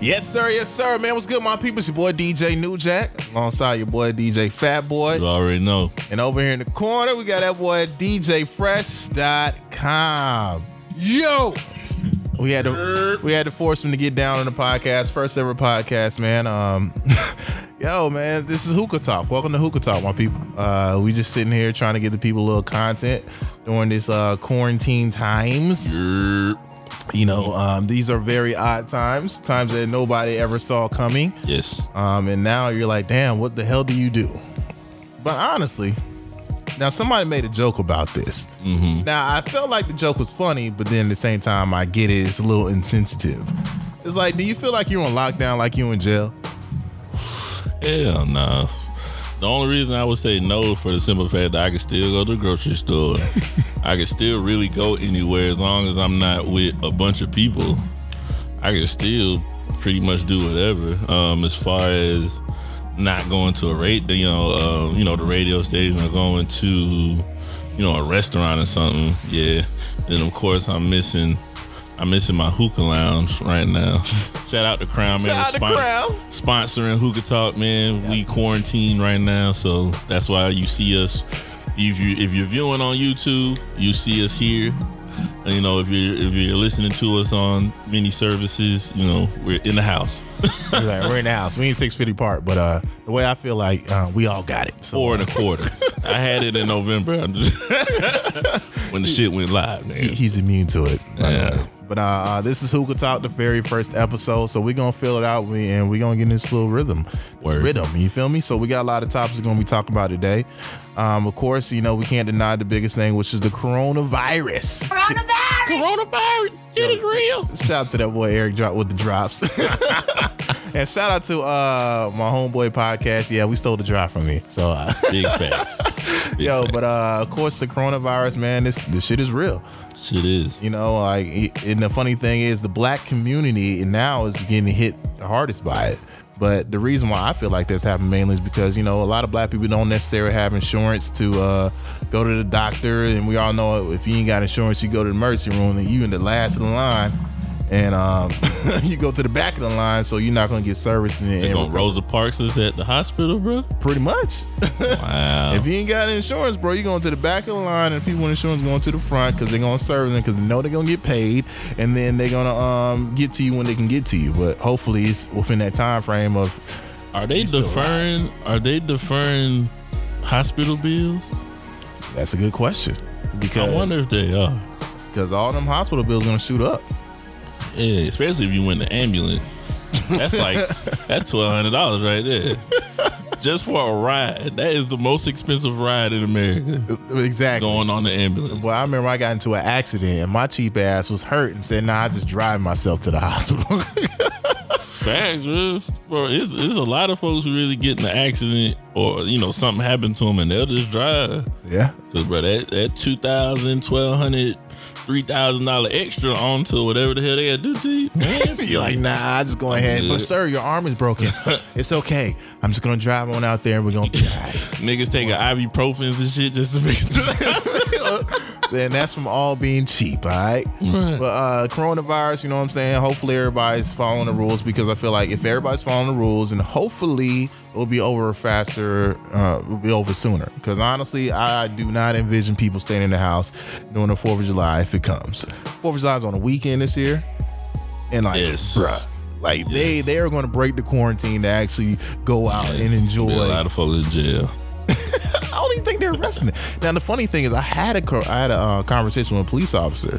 Yes, sir. Yes, sir. Man, what's good, my people? It's your boy DJ New Jack, alongside your boy DJ Fat Boy. You already know. And over here in the corner, we got that boy DJFresh.com. Yo, We had to we had to force him to get down on the podcast, first ever podcast, man. Um, yo, man, this is Hookah Talk. Welcome to Hookah Talk, my people. Uh, we just sitting here trying to give the people a little content during this uh, quarantine times. You know, um, these are very odd times, times that nobody ever saw coming. Yes. Um, and now you're like, damn, what the hell do you do? But honestly, now somebody made a joke about this. Now I felt like the joke was funny, but then at the same time, I get it. It's a little insensitive. It's like, do you feel like you're on lockdown, like you in jail? Hell no. The only reason I would say no for the simple fact that I can still go to the grocery store. I can still really go anywhere as long as I'm not with a bunch of people. I can still pretty much do whatever. Um, as far as not going to a rate, you know, uh, you know, the radio station or going to, you know, a restaurant or something. Yeah. Then of course I'm missing. I'm missing my hookah lounge right now. Shout out to Crown Man. Shout out to Crown. Sponsoring Hookah Talk, man. We quarantine right now, so that's why you see us. If you if you're viewing on YouTube, you see us here. And, you know, if you're if you're listening to us on many services, you know, we're in the house. Like, we're in the house. We ain't six feet apart, but uh, the way I feel like uh, we all got it. So Four and a quarter. I had it in November when the shit went live, man. he- he's immune to it. Yeah. But uh, uh, this is Hookah Talk, the very first episode. So we're gonna fill it out we- and we're gonna get in this little rhythm. Word. Rhythm, you feel me? So we got a lot of topics we're gonna be talking about today. Um, of course, you know, we can't deny the biggest thing, which is the coronavirus. coronavirus. Coronavirus, it is real. Shout out to that boy Eric Drop with the drops. and shout out to uh my homeboy podcast. Yeah, we stole the drop from me. So uh, Big facts. Yo, but uh of course the coronavirus, man, this this shit is real. shit is. You know, like, and the funny thing is, the black community now is getting hit the hardest by it. But the reason why I feel like this happened mainly is because you know a lot of black people don't necessarily have insurance to uh, go to the doctor, and we all know if you ain't got insurance, you go to the emergency room, and you in the last of the line, and um, you go to the back of the line, so you're not gonna get service. And, They gonna Rosa Parks is at the hospital, bro. pretty much. Wow. If you ain't got insurance, bro, you going to the back of the line, and people with insurance going to the front because they're gonna serve them because they know they're gonna get paid, and then they're gonna um get to you when they can get to you. But hopefully, it's within that time frame of. Are they deferring? Are they deferring hospital bills? That's a good question because I wonder if they are. because all them hospital bills gonna shoot up. Yeah, especially if you win the ambulance. That's like that's twelve hundred dollars right there, just for a ride. That is the most expensive ride in America. Exactly. Going on the ambulance. Well, I remember I got into an accident and my cheap ass was hurt and said, "Nah, I just drive myself to the hospital." Facts, bro. Bro, it's, it's a lot of folks who really get in an accident or you know something happened to them and they'll just drive. yeah. Cause bro, that that two thousand, twelve hundred, three thousand dollar extra onto whatever the hell they gotta do to you. Man, You're like, nah, I just go ahead. But sir, your arm is broken. it's okay. I'm just gonna drive on out there and we're gonna be all right. Niggas taking ibuprofens and shit just to make it to then that's from all being cheap, all right? Right. But uh coronavirus, you know what I'm saying? Hopefully everybody's following the rules because I feel like if everybody's following the rules and hopefully it'll be over faster, uh it'll be over sooner. Because honestly, I do not envision people staying in the house during the Fourth of July if it comes. Fourth of July is on a weekend this year. And like Yes. bruh. Like they Yes. they are gonna break the quarantine to actually go out and enjoy Be a lot of folks in jail. I don't even think they're arresting it. Now the funny thing is, I had a I had a uh, conversation with a police officer,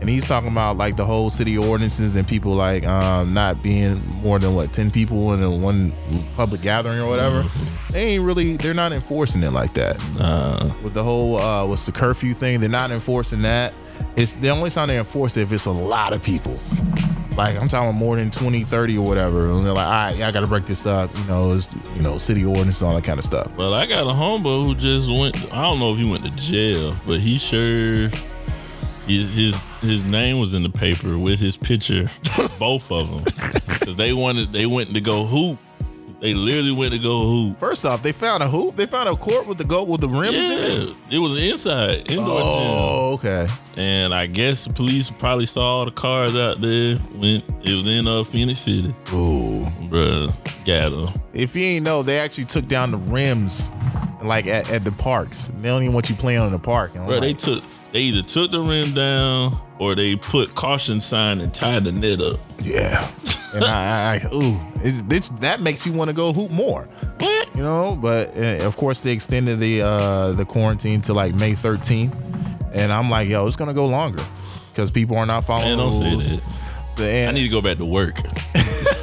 and he's talking about like the whole city ordinances and people like um, not being more than what ten people in a one public gathering or whatever. They ain't really they're not enforcing it like that. Uh, With the whole uh, what's the curfew thing, they're not enforcing that. It's the only time they enforce it if it's a lot of people. Like I'm talking more than 20, 30 or whatever. And they're like, all right, I gotta break this up. You know, it's you know, city ordinance and all that kind of stuff. well, I got a homeboy who just went. I don't know if he went to jail, but he sure his his his name was in the paper with his picture, both of them, because they wanted they went to go hoop They literally went to go hoop. First off, they found a hoop. They found a court with the go with the rims in it. Yeah, it was inside indoor gym. Oh, okay. and I guess the police probably saw all the cars out there when it was in uh, Phenix City. Ooh. Bruh, got her. If you ain't know, they actually took down the rims, like at, at the parks. They don't even want you playing in the park. Bro, they took they either took the rim down or they put caution sign and tie the net up. yeah. and I, I, I ooh, it's, this that makes you want to go hoop more. What? you know. But uh, of course, they extended the uh, the quarantine to like May 13th, and I'm like, yo, it's gonna go longer because people are not following Man, don't the say that. So, and- I need to go back to work.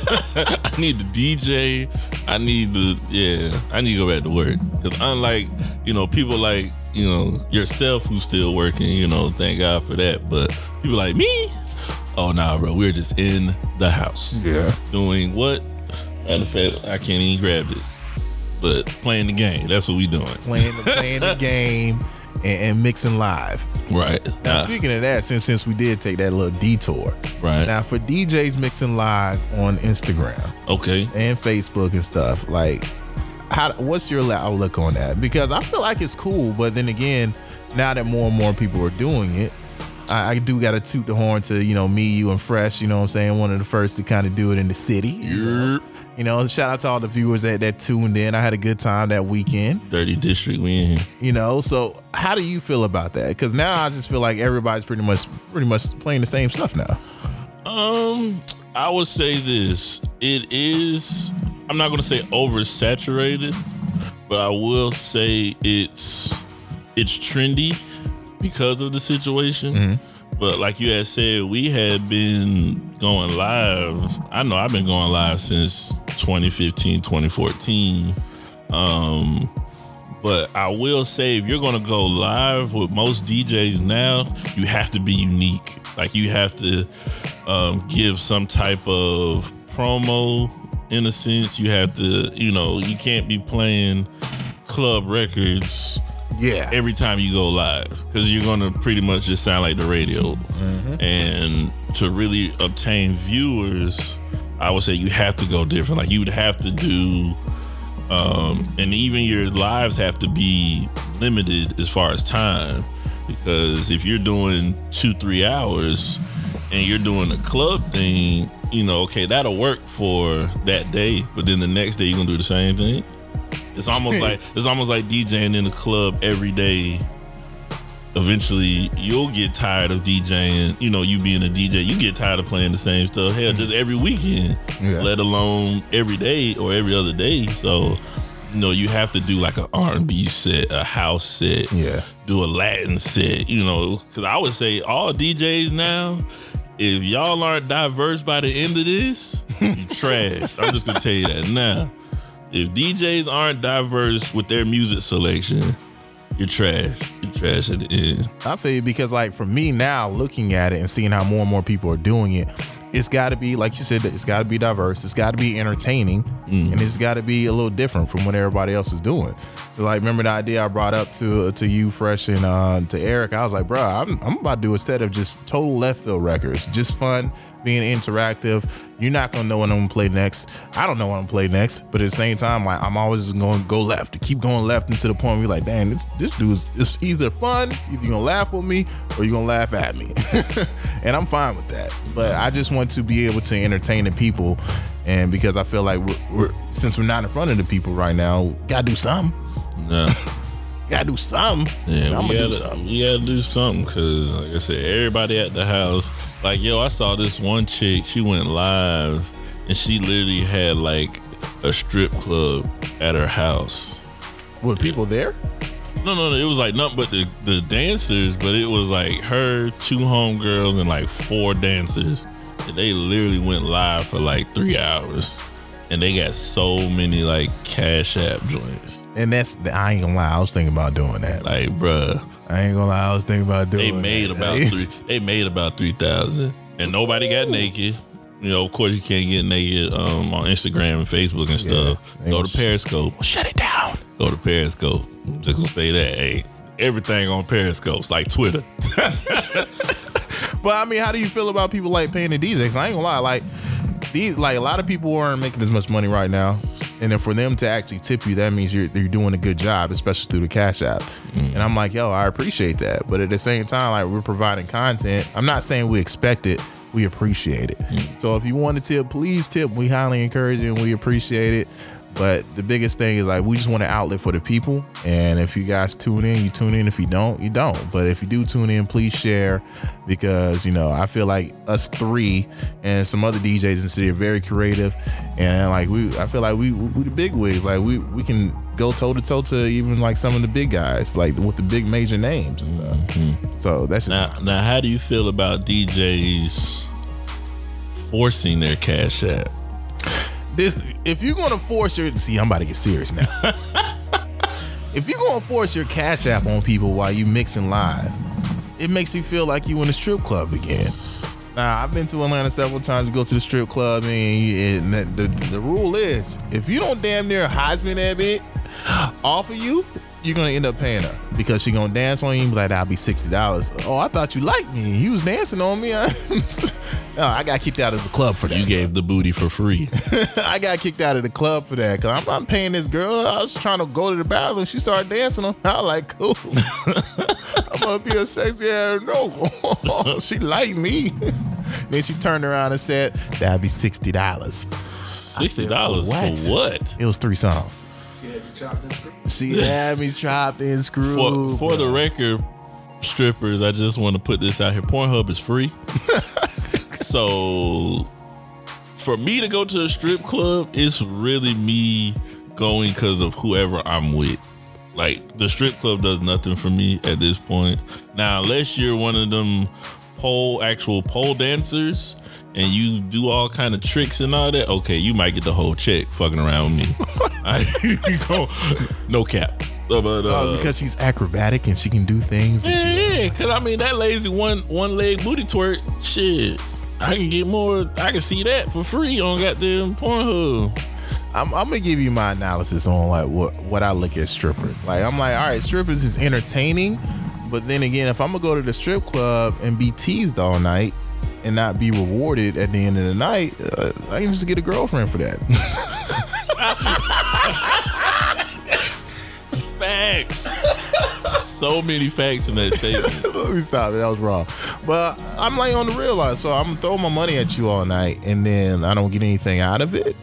I need the DJ. I need the yeah. I need to go back to work because unlike you know people like you know yourself who's still working. You know, thank God for that. But people like me, oh nah, bro, we're just in the house yeah, doing what? Matter of fact, I can't even grab it. But playing the game. That's what we doing. playing the, playing the game and, and mixing live. Right. Now, Nah, speaking of that, since since we did take that little detour, right. now for DJs mixing live on Instagram okay. and Facebook and stuff, like, how what's your outlook on that? Because I feel like it's cool, but then again, now that more and more people are doing it, I, I do got to toot the horn to you know me, you, and Fresh. You know what I'm saying? One of the first to kind of do it in the city. You know? You know, shout out to all the viewers that, that tuned in. I had a good time that weekend. Dirty district. We in here. You know, so how do you feel about that? Because now I just feel like everybody's pretty much pretty much playing the same stuff now. Um, I would say this. It is. I'm not gonna say oversaturated, but I will say it's it's trendy because of the situation. But like you had said, we had been going live. I know I've been going live since 2015, 2014. Um, but I will say, if you're gonna go live with most DJs now, you have to be unique. Like you have to um, give some type of promo. In a sense, you have to, you know, you can't be playing club records Yeah. every time you go live because you're gonna pretty much just sound like the radio. And to really obtain viewers, I would say you have to go different. Like you would have to do, um, and even your lives have to be limited as far as time because if you're doing two three hours and you're doing a club thing, you know, okay, that'll work for that day, but then the next day you're gonna do the same thing. It's almost like it's almost like DJing in the club every day. Eventually, you'll get tired of DJing. You know, you being a DJ, you get tired of playing the same stuff. Hell, just every weekend, Yeah. let alone every day or every other day. So, you know, you have to do like an R and B set, a house set, Yeah. do a Latin set. You know, because I would say all DJs now, if y'all aren't diverse by the end of this, you trash. I'm just gonna tell you that now. If DJs aren't diverse with their music selection, you're trash. Trash the end. I feel you because like for me now, looking at it and seeing how more and more people are doing it, it's got to be like you said, it's got to be diverse. It's got to be entertaining, and it's got to be a little different from what everybody else is doing. Like remember the idea I brought up to to you, Fresh, and uh, to Eric. I was like, bro, I'm, I'm about to do a set of just total left field records, just fun, being interactive. You're not gonna know what I'm gonna play next. I don't know what I'm gonna play next, but at the same time, like I'm always just gonna go left to keep going left and to the point where you're like, damn, this this dude's it's either fun, either you're gonna laugh with me or you're gonna laugh at me. and I'm fine with that. But I just want to be able to entertain the people. And because I feel like we're, we're since we're not in front of the people right now, gotta do something. Nah. Gotta do something. Yeah, I'm gonna gotta, do something. We gotta do something because, like I said, everybody at the house. Like, yo, I saw this one chick. She went live, and she literally had like a strip club at her house. Were people there? No, no, no. It was like nothing but the, the dancers, but it was like her, two homegirls, and like four dancers. And they literally went live for like three hours. And they got so many like cash app joints. And that's I ain't gonna lie, I was thinking about doing that. Like, bruh, I ain't gonna lie, I was thinking about doing. they made that. about three they made about three thousand. And nobody got naked. You know, of course you can't get naked um, on Instagram and Facebook and stuff. they Go to Periscope. Shut it down. Go to Periscope. I'm just gonna say that. Hey, everything on Periscope's like Twitter. But I mean, how do you feel about people like paying the DJs? I ain't gonna lie, like these, like a lot of people aren't making as much money right now. And then for them to actually tip you, that means you're you're doing a good job, especially through the Cash App. Mm. And I'm like, yo, I appreciate that. But at the same time, like we're providing content. I'm not saying we expect it. We appreciate it. Mm. So if you want to tip, please tip. We highly encourage it and we appreciate it. But the biggest thing is like we just want an outlet for the people. And if you guys tune in, you tune in. If you don't, you don't. But if you do tune in, please share because you know I feel like us three and some other DJs in the city are very creative, and like we, I feel like we we the big wigs. Like we we can go toe to toe to even like some of the big guys, like with the big major names and stuff. Mm-hmm. So that's just Now, now, how do you feel about DJs forcing their cash app? This if you're gonna force your see, I'm about to get serious now. if you're gonna force your cash app on people while you mixing live, it makes you feel like you in a strip club again. Now I've been to Atlanta several times to go to the strip club, and, and the, the the rule is if you don't damn near Heisman that bit off of you, you're gonna end up paying her because she gonna dance on you and be like, "That'll be sixty dollars." Oh, I thought you liked me. You was dancing on me. no, oh, I got kicked out of the club for that. You gave the booty for free. I got kicked out of the club for that because I'm not paying this girl. I was trying to go to the bathroom. She started dancing on. Me. I was like, cool. I'm gonna be a sexy ass. No, she liked me. then she turned around and said, "That'd be sixty dollars." Sixty dollars What? for what? It was three songs. She had you chopped She had me chopped and screwed. For for the record, strippers, I just want to put this out here. Pornhub is free. so for me to go to a strip club, it's really me going because of whoever I'm with. Like the strip club does nothing for me at this point. Now, unless you're one of them pole actual pole dancers and you do all kind of tricks and all that, okay, you might get the whole check fucking around with me. I, you know, no cap. Uh, But, uh, Oh, because she's acrobatic and she can do things. yeah, yeah, cause I mean that lazy one one leg booty twerk, shit. I can get more. I can see that for free on goddamn Pornhub. I'm, I'm gonna give you my analysis on like what what I look at strippers. Like I'm like, all right, strippers is entertaining, but then again, if I'm gonna go to the strip club and be teased all night and not be rewarded at the end of the night, uh, I can just get a girlfriend for that. Facts. so many facts in that statement. Let me stop it. That was wrong. But I'm like on the real line, so I'm throwing my money at you all night, and then I don't get anything out of it.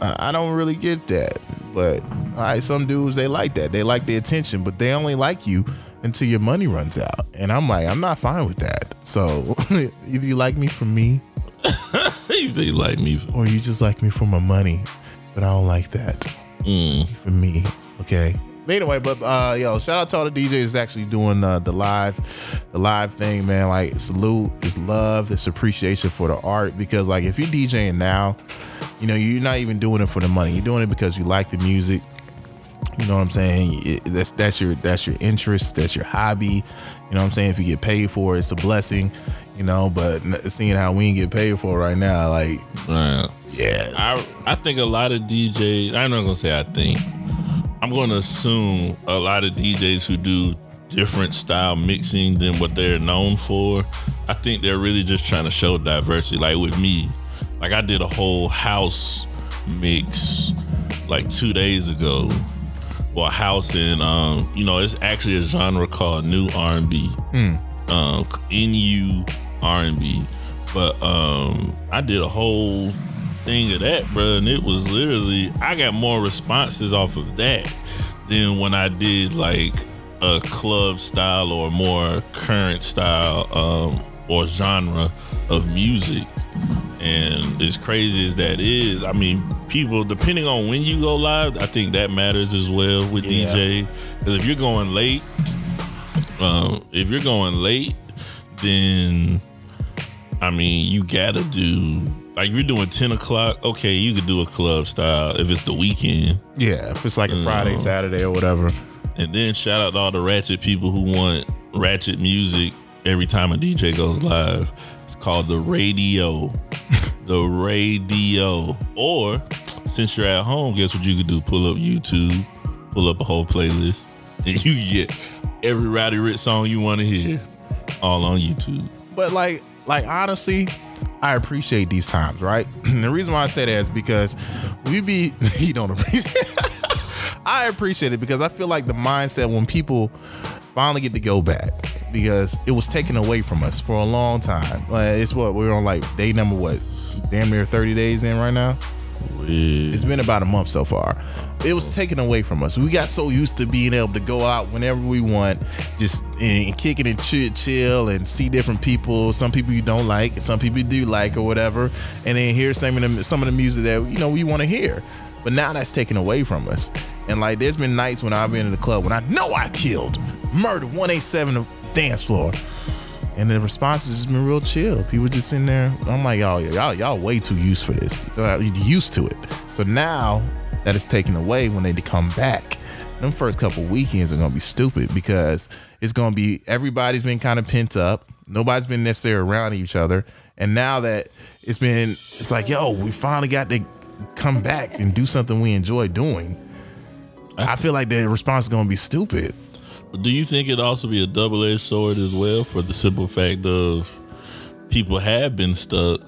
I don't really get that. But all right, some dudes they like that. They like the attention, but they only like you until your money runs out. And I'm like, I'm not fine with that. So either you like me for me, you like me? or you just like me for my money. But I don't like that Mm. for me. Okay. But anyway, but uh yo, shout out to all the DJs actually doing uh, the live, the live thing, man. Like salute, it's love, it's appreciation for the art. Because like if you're DJing now, you know, you're not even doing it for the money. You're doing it because you like the music. You know what I'm saying? It- that's that's your that's your interest, that's your hobby. You know what I'm saying? If you get paid for it, it's a blessing. You know, but seeing how we ain't get paid for right now, like, Right. yeah, I I think a lot of DJs. I'm not gonna say I think. I'm gonna assume a lot of DJs who do different style mixing than what they're known for. I think they're really just trying to show diversity. Like with me, like I did a whole house mix like two days ago. Well, house and um, you know, it's actually a genre called new R&B um, NU R&B. But um, I did a whole thing of that, bro, and it was literally I got more responses off of that than when I did like a club style or more current style um, or genre of music. And as crazy as that is, I mean, people depending on when you go live, I think that matters as well with Yeah. DJ. Because if you're going late, um, if you're going late, then I mean you gotta do like you're doing ten o'clock. Okay, you could do a club style if it's the weekend. yeah. If it's like a Friday, Saturday, or whatever. And then shout out to all the ratchet people who want ratchet music every time a DJ goes live. It's called the radio. the radio. Or since you're at home, guess what you could do? Pull up YouTube, pull up a whole playlist, and you get every Roddy Ricch song you want to hear all on YouTube. But like, like honestly, I appreciate these times, right? And the reason why I say that is because we be you don't appreciate. I appreciate it because I feel like the mindset when people finally get to go back because it was taken away from us for a long time. Like it's what we're on like day number what, damn near thirty days in right now. It's been about a month so far. It was taken away from us. We got so used to being able to go out whenever we want, just and kick it and chill, chill and see different people. Some people you don't like, some people you do like, or whatever. And then hear some of the some of the music that you know we want to hear. But now that's taken away from us. And like there's been nights when I've been in the club when I know I killed, murdered 187 of dance floor. And the response has just been real chill. People just in there. I'm like, y'all, y'all, y'all way too used for this. Uh, used to it. So now that it's taken away when they come back, them first couple weekends are gonna be stupid because it's gonna be everybody's been kind of pent up. Nobody's been necessarily around each other. And now that it's been, it's like, yo, we finally got to come back and do something we enjoy doing. I feel like the response is gonna be stupid. Do you think it also be a double edged sword as well for the simple fact of people have been stuck,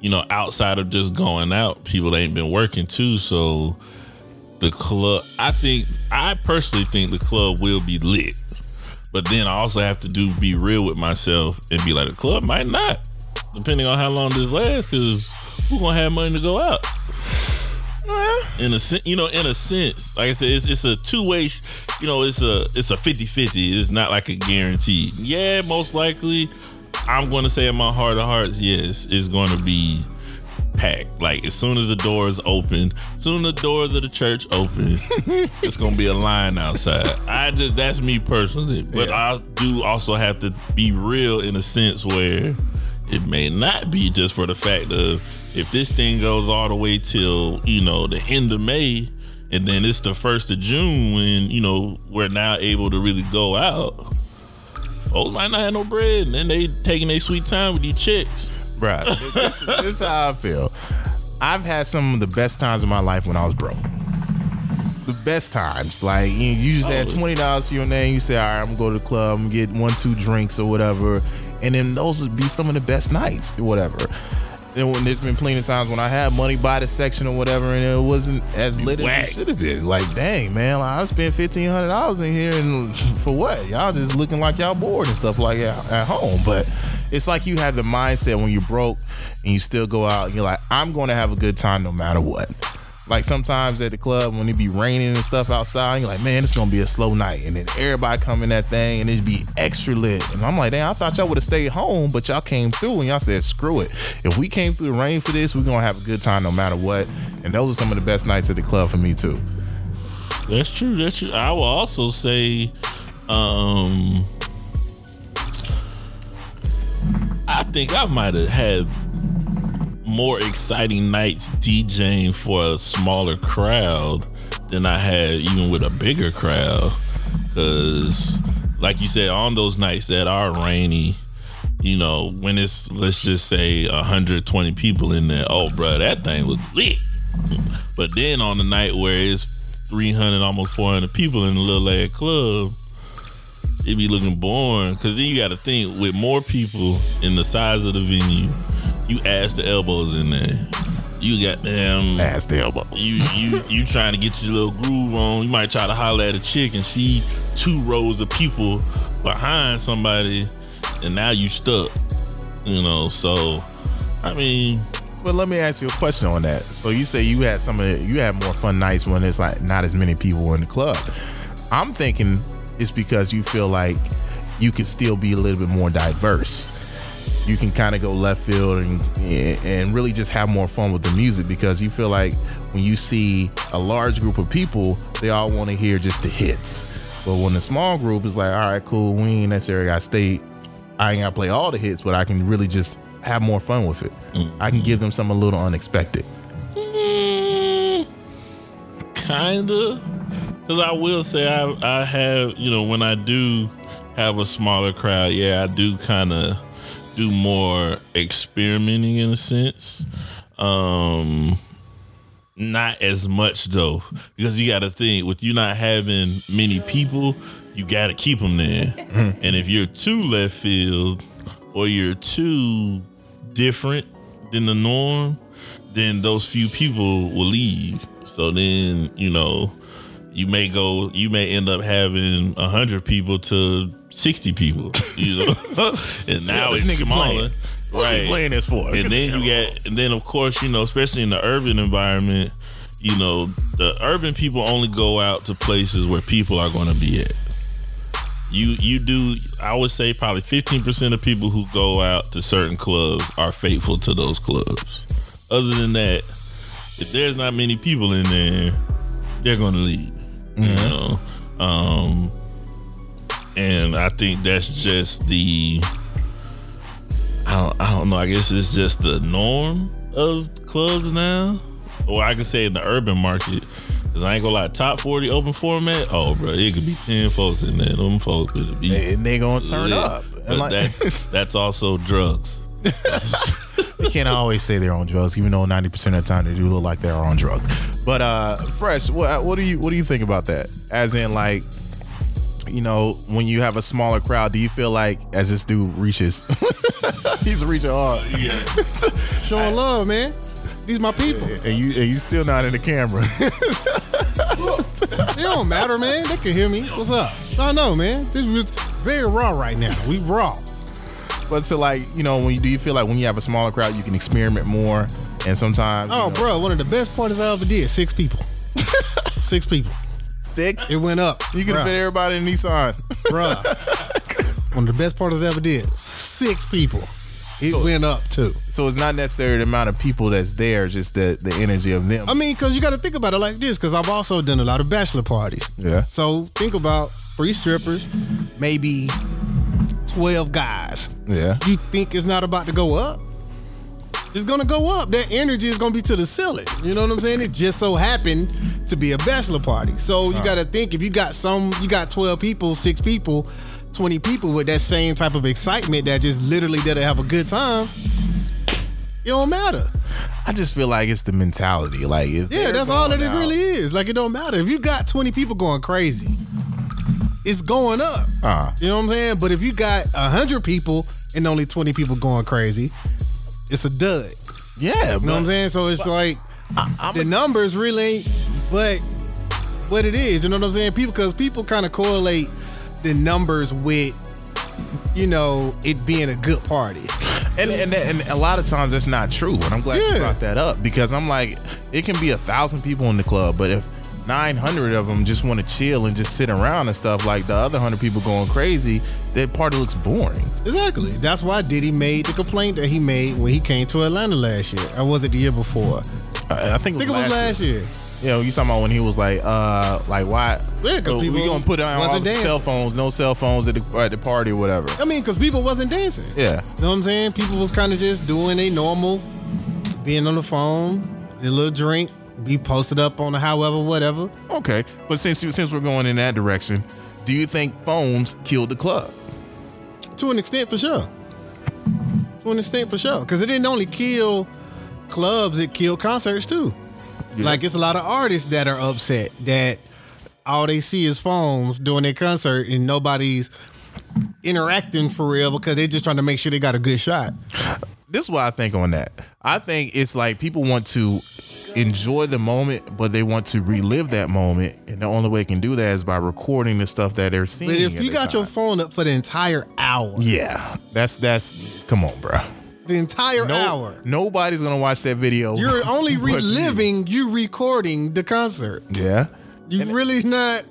you know, outside of just going out, people ain't been working too. So the club I think I personally think the club will be lit. But then I also have to do be real with myself and be like the club might not, depending on how long this lasts, because we're gonna have money to go out. In a sense, you know, in a sense, like I said, it's, it's a two way you know, it's a it's a 50-50. It's not like a guarantee. Yeah, most likely I'm gonna say in my heart of hearts, yes, it's gonna be packed. Like as soon as the doors open, soon the doors of the church open, it's gonna be a line outside. I just that's me personally, but yeah. I do also have to be real in a sense where it may not be just for the fact of if this thing goes all the way till you know the end of May, and then it's the first of June when you know we're now able to really go out. Folks might not have no bread, and then they taking their sweet time with these chicks. Bruh, this, this is how I feel. I've had some of the best times of my life when I was broke. The best times, like you, you just had oh. twenty dollars to your name. You say, "All right, I'm gonna go to the club and get one, two drinks or whatever," and then those would be some of the best nights, or whatever. And when there's been plenty of times when I had money by the section or whatever, and it wasn't as lit as it should have been. Like, dang, man, like, I spent fifteen hundred dollars in here, and for what? Y'all just looking like y'all bored and stuff like at, at home. But it's like you have the mindset when you're broke and you still go out. And you're like, I'm going to have a good time no matter what. Like sometimes at the club when it be raining and stuff outside, you're like, man, it's gonna be a slow night, and then everybody come in that thing and it be extra lit. And I'm like, damn, I thought y'all would have stayed home, but y'all came through and y'all said, screw it. If we came through the rain for this, we're gonna have a good time no matter what. And those are some of the best nights at the club for me too. That's true. That's true. I will also say, um, I think I might have had more exciting nights DJing for a smaller crowd than I had even with a bigger crowd. Cause like you said, on those nights that are rainy, you know, when it's let's just say 120 people in there, oh bro, that thing was lit. But then on the night where it's 300, almost 400 people in the little ass club, it be looking boring. Cause then you got to think with more people in the size of the venue you ass the elbows in there. You got them ass the elbows. You you you trying to get your little groove on. You might try to holler at a chick and see two rows of people behind somebody, and now you stuck. You know, so I mean. But let me ask you a question on that. So you say you had some of the, you had more fun nights when it's like not as many people in the club. I'm thinking it's because you feel like you could still be a little bit more diverse you can kind of go left field and and really just have more fun with the music because you feel like when you see a large group of people, they all want to hear just the hits. But when the small group is like, all right, cool, we ain't necessarily got stay. I ain't got to play all the hits, but I can really just have more fun with it. Mm-hmm. I can give them something a little unexpected. Mm, kinda, because I will say I I have you know when I do have a smaller crowd, yeah, I do kind of do more experimenting in a sense. Um, not as much though, because you got to think with you not having many people, you got to keep them there. Mm-hmm. And if you're too left field or you're too different than the norm, then those few people will leave. So then, you know, you may go, you may end up having a hundred people to sixty people, you know, and now this it's smaller, playing. What's he playing this for? And then you get, and then of course, you know, especially in the urban environment, you know, the urban people only go out to places where people are going to be at. You you do, I would say probably fifteen percent of people who go out to certain clubs are faithful to those clubs. Other than that, if there's not many people in there, they're going to leave. You know, um, and I think that's just the. I don't, I don't know. I guess it's just the norm of clubs now, or I could say in the urban market. Cause I ain't gonna lie, top forty open format. Oh, bro, it could be ten folks in there. Them folks could be. and they gonna turn lit. up. But like- that's that's also drugs. we can't always say they're on drugs, even though ninety percent of the time they do look like they're on drugs. But uh, fresh, what what do you what do you think about that? As in, like, you know, when you have a smaller crowd, do you feel like as this dude reaches, he's reaching hard, Yeah. Showing love, man. These my people. and you and you still not in the camera? It don't matter, man. They can hear me. What's up? I know, man. This was very raw right now. We raw. but to like, you know, when you do you feel like when you have a smaller crowd, you can experiment more, and sometimes, you Oh, know, bro, one of the best parties I ever did. Six people. Six people. Six. It went up. You can Bruh. fit everybody in Nissan. Bruh. One of the best parties I ever did. Six people. It went up too. So it's not necessarily the amount of people that's there, just the the energy of them. I mean, because you got to think about it like this. Because I've also done a lot of bachelor parties. yeah. So think about three strippers, maybe twelve guys. Yeah. You think it's not about to go up? It's gonna go up. That energy is gonna be to the ceiling. You know what I'm saying? It just so happened to be a bachelor party. So you gotta think if you got some, you got 12 people, six people, 20 people with that same type of excitement that just literally did have a good time. It don't matter. I just feel like it's the mentality. Like, if Yeah, that's all that it out- really is. Like it don't matter. If you got 20 people going crazy, it's going up. Uh, You know what I'm saying? But if you got 100 people and only 20 people going crazy, it's a dud. yeah, You know what I'm saying? So it's like I'm the numbers really but what it is. You know what I'm saying? People because people kind of correlate the numbers with you know it being a good party. and, and and a lot of times that's not true. And I'm glad you brought that up because I'm like, it can be a thousand people in the club, but if 900 of them just want to chill and just sit around and stuff, like the other hundred people going crazy, that party looks boring. Exactly. That's why Diddy made the complaint that he made when he came to Atlanta last year. Or was it the year before? I, I think I think it was last year. You know, you talking about when he was like, uh, like why? Yeah, 'cause so we people gonna put on all the cell phones, no cell phones at the, at the party or whatever. I mean, because people wasn't dancing. Yeah. You know what I'm saying? People was kind of just doing a normal, being on the phone, a little drink, be posted up on the however, whatever. Okay, but since you, since we're going in that direction, do you think phones killed the club? To an extent, for sure. To an extent, for sure. Because it didn't only kill clubs, it killed concerts too. Like, it's a lot of artists that are upset that all they see is phones doing their concert and nobody's interacting for real because they're just trying to make sure they got a good shot. This is what I think on that. I think it's like people want to enjoy the moment, but they want to relive that moment, and the only way they can do that is by recording the stuff that they're seeing. But if you got your phone up for the entire hour, yeah, that's that's come on, bro. the entire No, hour, nobody's gonna watch that video. you're only but you. reliving you recording the concert. Yeah, You really not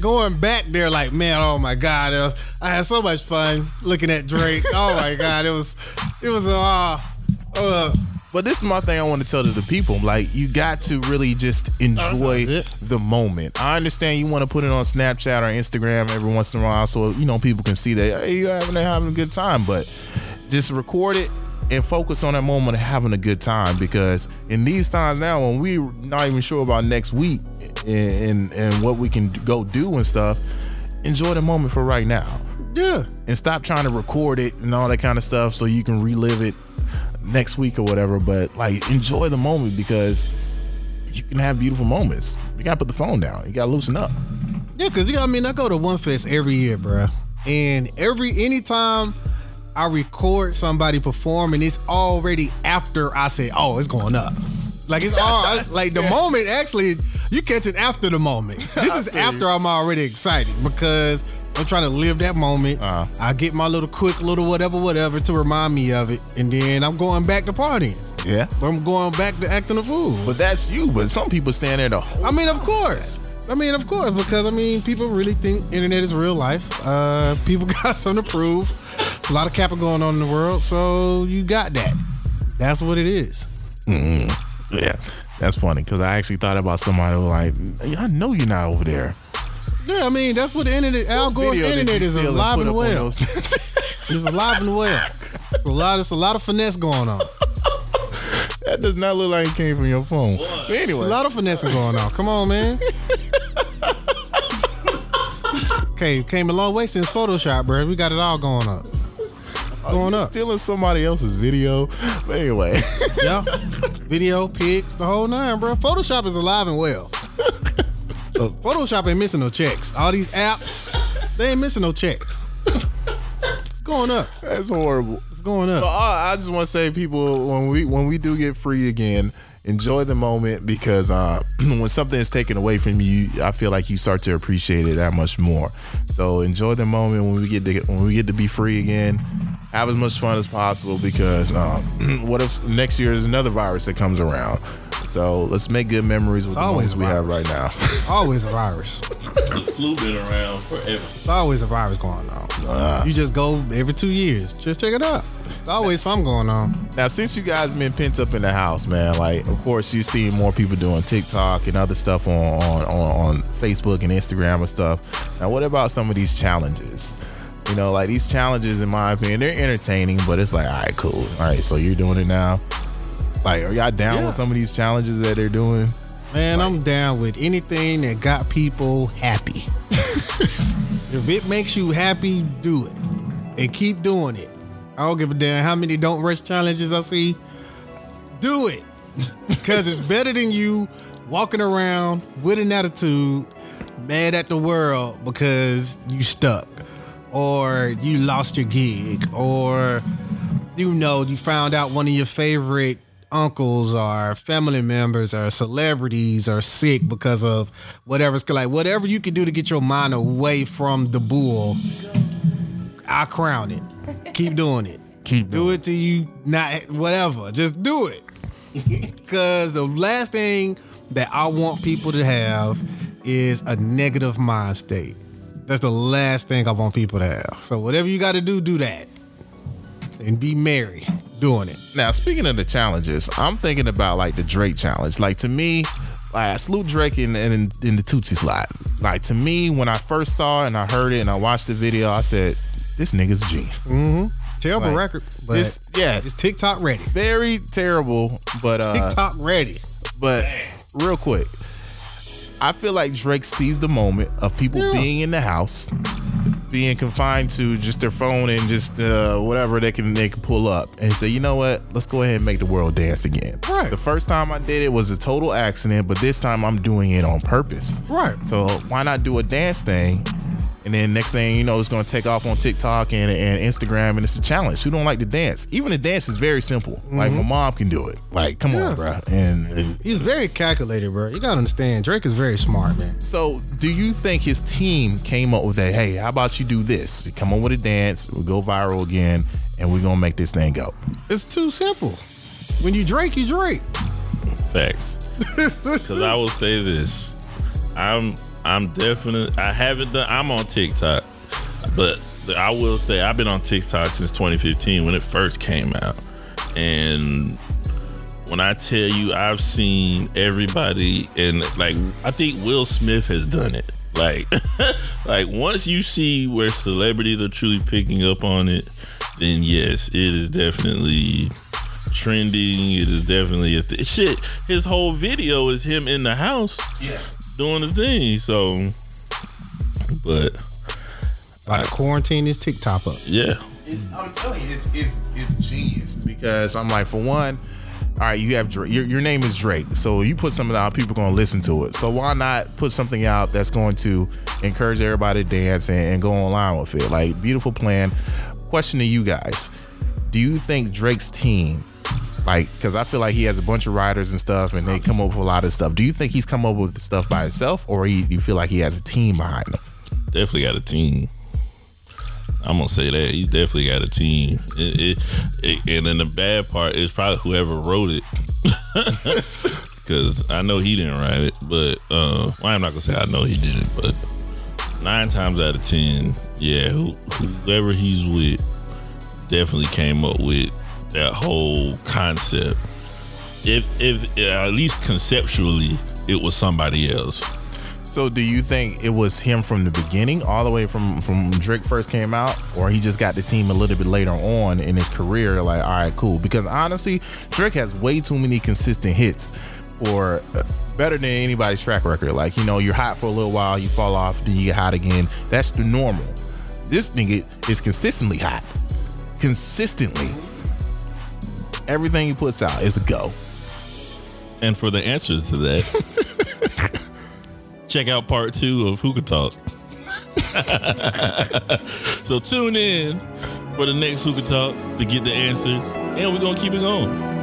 going back there like, man, oh my god, it was, I had so much fun looking at Drake. oh my god, it was it was uh, uh But this is my thing I want to tell to the people. Like, you got to really just enjoy the moment. I understand you want to put it on Snapchat or Instagram every once in a while so, you know, people can see that, hey, you're having, having a good time. But just record it and focus on that moment of having a good time. Because in these times now, when we're not even sure about next week and, and, and what we can go do and stuff, enjoy the moment for right now yeah. and stop trying to record it and all that kind of stuff so you can relive it next week or whatever. But like enjoy the moment because you can have beautiful moments. You gotta put the phone down. You gotta loosen up. Yeah, cause you got I mean I go to One Fest every year, bro, And every anytime I record somebody perform and it's already after I say, oh, it's going up. Like it's all like the moment actually you catch it after the moment. This is after I'm already excited because I'm trying to live that moment. Uh-huh. I get my little quick little whatever whatever to remind me of it, and then I'm going back to partying. Yeah. I'm going back to acting a fool. But that's you. But some people stand there the whole I mean, of course. I mean, of course, because I mean, people really think internet is real life. Uh, people got something to prove. A lot of capital going on in the world, so you got that. That's what it is. Yeah, that's funny because I actually thought about somebody who like, I know you're not over there. Yeah, I mean, that's what the internet, Al Gore's internet is steal and alive and well. It's alive and well. It's a lot. It's a lot of finesse going on. that does not look like it came from your phone. But There's anyway, a lot of finesse going on. Come on, man. Okay, came a long way since Photoshop, bro. We got it all going up. Oh, going you're up. stealing somebody else's video. But anyway, Yeah. Video, pics, the whole nine, bro. Photoshop is alive and well. Look, Photoshop ain't missing no checks. All these apps, they ain't missing no checks. It's going up. that's horrible. It's going But up. I I just want to say, people, when we when we do get free again, enjoy the moment because uh, when something is taken away from you, I feel like you start to appreciate it that much more. So enjoy the moment when we get to when we get to be free again. Have as much fun as possible because um, what if next year is another virus that comes around? So let's make good memories with the always we have right now. Always a virus. The flu been around forever. It's always a virus going on. Ah. You just go every two years. Just check it out. There's always something going on. Now, since you guys been pent up in the house, man, like of course you see more people doing TikTok and other stuff on on, on on Facebook and Instagram and stuff. Now, what about some of these challenges? You know, like these challenges, in my opinion, they're entertaining, but it's like, all right, cool. All right, so you're doing it now. Like, are y'all down Yeah. with some of these challenges that they're doing? Man, I'm down with anything that got people happy. if it makes you happy, do it. And keep doing it. I don't give a damn how many don't rush challenges I see. Do it. Because it's better than you walking around with an attitude, mad at the world because you stuck. Or you lost your gig. Or you know, you found out one of your favorite uncles or family members or celebrities are sick because of whatever's like whatever you can do to get your mind away from the bull. I crown it. Keep doing it. Keep Do it till you not whatever. Just do it. Cause the last thing that I want people to have is a negative mind state. That's the last thing I want people to have. So whatever you got to do, do that, and be merry doing it. Now, speaking of the challenges, I'm thinking about like the Drake challenge. Like to me, like I salute Drake in, in, in the Toosie Slide. Like to me, when I first saw it and I heard it and I watched the video, I said, "This nigga's a G." Terrible Like, record, but this- yes. it's TikTok ready. Very terrible, but uh, TikTok ready. but real quick, I feel like Drake sees the moment of people Yeah. being in the house, being confined to just their phone and just uh, whatever they can they can pull up, and say, you know what, let's go ahead and make the world dance again. Right. The first time I did it was a total accident, but this time I'm doing it on purpose. Right. So why not do a dance thing? And then next thing you know, it's gonna take off on TikTok and, and Instagram, and it's a challenge. Who don't like to dance? Even the dance is very simple. Like my mom can do it. Like, come Mm-hmm. Yeah. on, bro. And, and He's very calculated, bro. You gotta understand, Drake is very smart, man. so, do you think his team came up with that? Hey, how about you do this? Come on with a dance, we'll go viral again, and we're gonna make this thing go. It's too simple. When you Drake, you Drake. Facts. Because I will say this, I'm I'm definitely I haven't done. I'm on TikTok, but I will say I've been on TikTok since 2015 when it first came out, and when I tell you I've seen everybody and like I think Will Smith has done it. Like, like once you see where celebrities are truly picking up on it, then yes, it is definitely trending. It is definitely a th- shit. His whole video is him in the house, Yeah. Doing the thing. So, but Like quarantine this TikTok up. yeah, It's, I'm telling you, it's, it's it's genius because I'm like, for one, all right, you have Drake. Your, your name is Drake, so you put something out, people gonna listen to it. So why not put something out that's going to encourage everybody to dance and, and go online with it? Like beautiful plan. question to you guys: Do you think Drake's team, like, because I feel like he has a bunch of writers and stuff, and they come up with a lot of stuff. Do you think he's come up with stuff by himself, or he, you feel like he has a team behind him? Definitely got a team. I'm gonna say that he's definitely got a team. It, it, it, and then the bad part is probably whoever wrote it, because I know he didn't write it. But uh, well, I'm not gonna say I know he didn't, but nine times out of ten, yeah, who, whoever he's with definitely came up with that whole concept. If if at least conceptually, it was somebody else. So do you think it was him from the beginning, all the way from from Drake first came out, or he just got the team a little bit later on in his career? Like, all right, cool. Because honestly, Drake has way too many consistent hits, or uh, better than anybody's track record. Like, you know, you're hot for a little while, you fall off, then you get hot again. That's the normal. This nigga is consistently hot, consistently. Everything he puts out is a go. And for the answers to that, check out part two of Hookah Talk. so tune in for the next Hookah Talk to get the answers, and we're gonna keep it going.